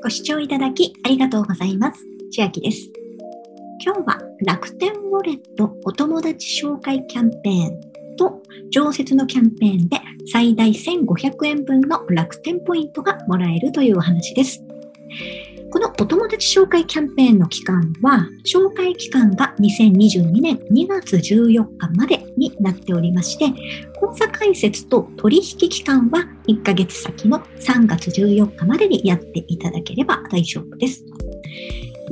ご視聴いただきありがとうございます。千秋です。今日は楽天ウォレットお友達紹介キャンペーンと常設のキャンペーンで最大1500円分の楽天ポイントがもらえるというお話です。このお友達紹介キャンペーンの期間は、紹介期間が2022年2月14日までになっておりまして、口座開設と取引期間は1ヶ月先の3月14日までにやっていただければ大丈夫です。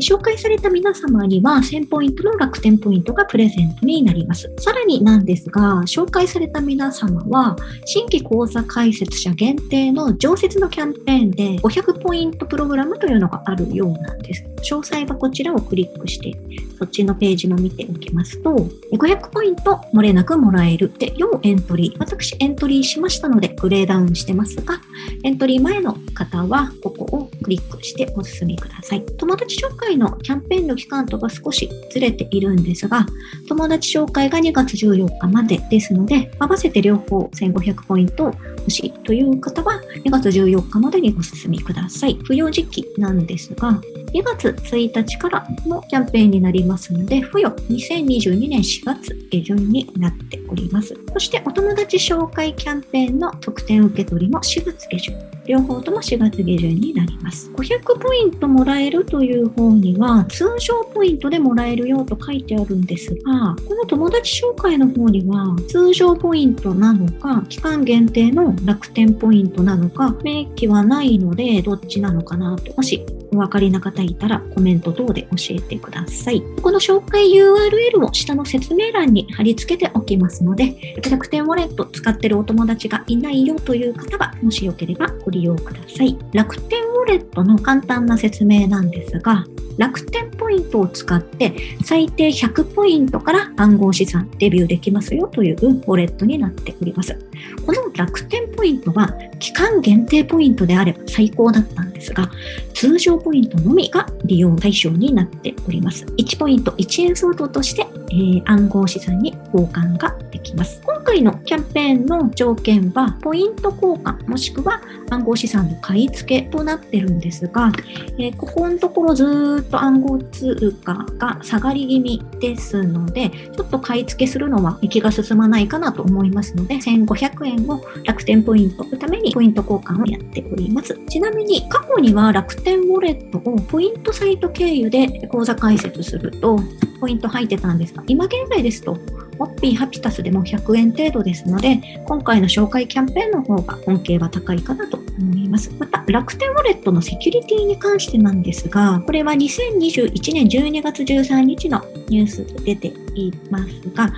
紹介された皆様には1000ポイントの楽天ポイントがプレゼントになります。さらになんですが、紹介された皆様は新規講座開設者限定の常設のキャンペーンで500ポイントプログラムというのがあるようなんです。詳細はこちらをクリックして、そっちのページも見ておきますと、500ポイント漏れなくもらえるで、要エントリー。私エントリーしましたのでグレーダウンしてますが、エントリー前の方はここをクリックしてお進みください。友達紹介回のキャンペーンの期間とは少しずれているんですが、友達紹介が2月14日までですので、合わせて両方1500ポイントを欲しいという方は2月14日までにご進みください。不要時期なんですが、2月1日からのキャンペーンになりますので、付与2022年4月下旬になっております。そしてお友達紹介キャンペーンの特典受け取りも4月下旬。両方とも4月下旬になります。500ポイントもらえるという方には、通常ポイントでもらえるよと書いてあるんですが、この友達紹介の方には、通常ポイントなのか、期間限定の楽天ポイントなのか、明記はないので、どっちなのかなと、もしお分かりな方いたらコメント等で教えてください。この紹介 URL を下の説明欄に貼り付けておきますので、楽天ウォレット使ってるお友達がいないよという方は、もしよければご利用ください。楽天ウォレットの簡単な説明なんですが、楽天ポイントを使って最低100ポイントから暗号資産デビューできますよというウォレットになっております。この楽天ポイントは期間限定ポイントであれば最高だったんですが、通常ポイントのみが利用対象になっております。1ポイント1円相当として、えー暗号資産に交換ができます。今回のキャンペーンの条件は、ポイント交換もしくは暗号資産の買い付けとなってるんですが、えーここのところずっと暗号通貨が下がり気味ですので、ちょっと買い付けするのは気が進まないかなと思いますので、1500円を楽天ポイントのためにポイント交換をやっております。ちなみに過去には楽天ウォレットをポイントサイト経由で口座開設するとポイント入ってたんですが、今現在ですとモッピーハピタスでも100円程度ですので、今回の紹介キャンペーンの方が恩恵は高いかなと思います。また、楽天ウォレットのセキュリティに関してなんですが、これは2021年12月13日のニュースで出ていますが、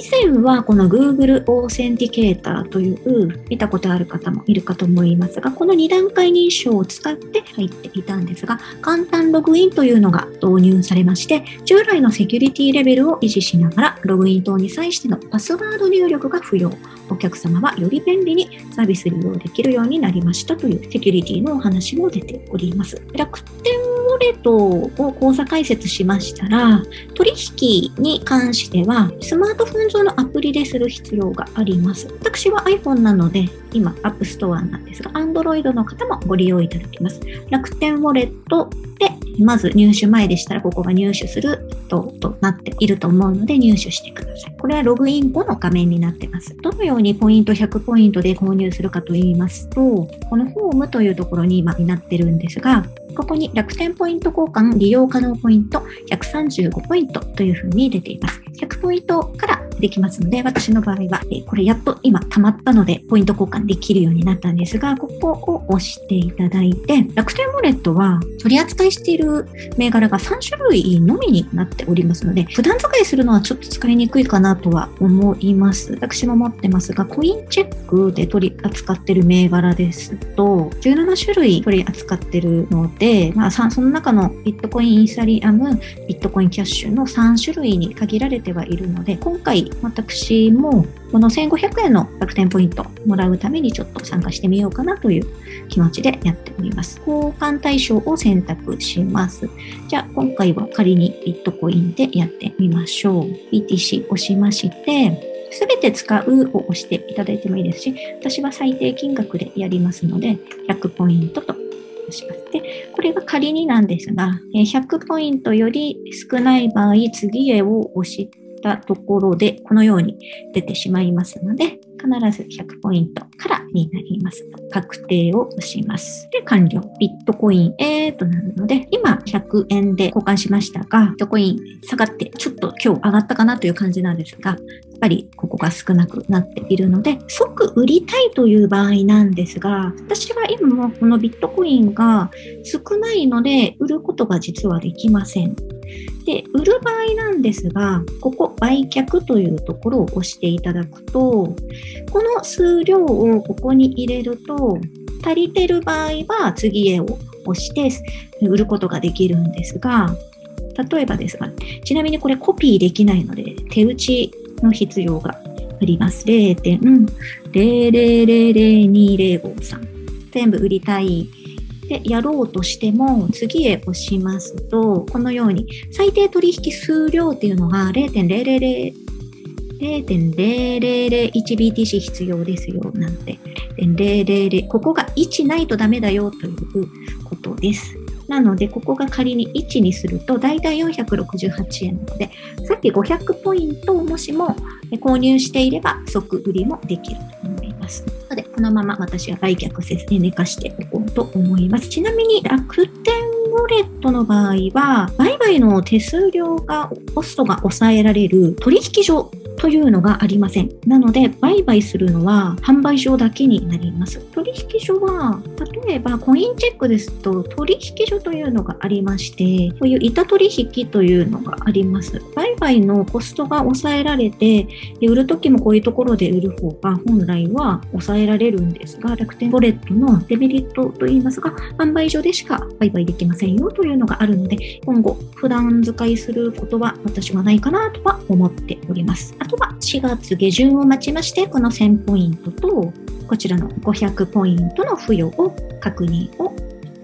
以前はこの Google オーセンティケーターという見たことある方もいるかと思いますが、この2段階認証を使って入っていたんですが、簡単ログインというのが導入されまして、従来のセキュリティレベルを維持しながら、ログイン等に際してのパスワード入力が不要。お客様はより便利にサービス利用できるようになりましたというセキュリティのお話も出ております。楽天レートを口座開設しましたら、取引に関しては、スマートフォン上のアプリでする必要があります。私は iPhone なので、今、App Store なんですが、Android の方もご利用いただけます。楽天ウォレットで、まず入手前でしたら、ここが入手するととなっていると思うので、入手してください。これはログイン後の画面になってます。どのようにポイント100ポイントで購入するかと言いますと、このホームというところに今になってるんですが、ここに楽天ポイント交換利用可能ポイント135ポイントというふうに出ています。100ポイントからできますので、私の場合は、これやっと今溜まったので、ポイント交換できるようになったんですが、ここを押していただいて、楽天ウォレットは取り扱いしている銘柄が3種類のみになっておりますので、普段使いするのはちょっと使いにくいかなとは思います。私も持ってますが、コインチェックで取り扱ってる銘柄ですと、17種類取り扱ってるので、まあ、その中のビットコインイーサリアム、ビットコインキャッシュの3種類に限られてはいるので、今回私もこの1500円の楽天ポイントもらうためにちょっと参加してみようかなという気持ちでやっております。交換対象を選択します。じゃあ今回は仮にビットコインでやってみましょう。BTC 押しまして、すべて使うを押していただいてもいいですし、私は最低金額でやりますので、100ポイントと押します。で、これが仮になんですが、100ポイントより少ない場合、次へを押したところで、このように出てしまいますので、必ず100ポイントからになります。確定を押します。で、完了。ビットコイン、えーとなるので、今100円で交換しましたが、ビットコイン下がってちょっと今日上がったかなという感じなんですが、やっぱりここが少なくなっているので、即売りたいという場合なんですが、私は今もこのビットコインが少ないので、売ることが実はできません。で、売る場合なんですが、ここ売却というところを押していただくと、この数量をここに入れると、足りてる場合は次へを押して売ることができるんですが、例えばですが、ちなみにこれコピーできないので、手打ちの必要があります。0.0002053全部売りたいでやろうとしても次へ押しますとこのように最低取引数量っていうのが0.000 0.0001BTC 必要ですよなんて0.000ここが1ないとダメだよということです。なので、ここが仮に1にすると、だいたい468円なので、さっき500ポイントをもしも購入していれば、即売りもできると思います。ので、このまま私は売却せずに寝かしておこうと思います。ちなみに、楽天ウォレットの場合は、売買の手数料が、コストが抑えられる取引所というのがありません。なので、売買するのは販売所だけになります。取引所は、例えばコインチェックですと、取引所というのがありまして、こういう板取引というのがあります。売買のコストが抑えられて、売るときもこういうところで売る方が本来は抑えられるんですが、楽天ウォレットのデメリットといいますが、販売所でしか売買できませんよというのがあるので、今後、普段使いすることは私はないかなとは思っております。とは4月下旬を待ちまして、この1000ポイントと、こちらの500ポイントの付与を確認をお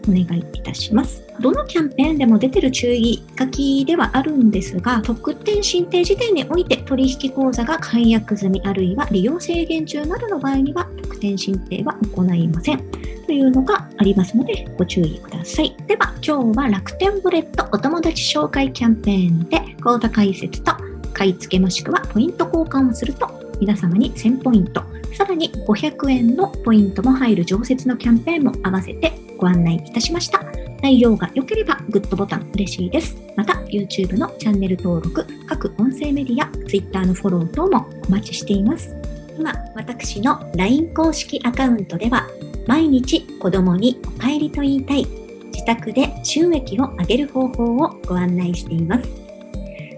願いいたします。どのキャンペーンでも出てる注意書きではあるんですが、特典申請時点において取引口座が解約済みあるいは利用制限中などの場合には特典申請は行いません。というのがありますのでご注意ください。では今日は楽天ウォレットお友達紹介キャンペーンで口座開設と買い付けもしくはポイント交換をすると皆様に1000ポイント、さらに500円のポイントも入る常設のキャンペーンも合わせてご案内いたしました。内容が良ければグッドボタン嬉しいです。また YouTube のチャンネル登録、各音声メディア、Twitter のフォロー等もお待ちしています。今、私の LINE 公式アカウントでは毎日子供にお帰りと言いたい自宅で収益を上げる方法をご案内しています。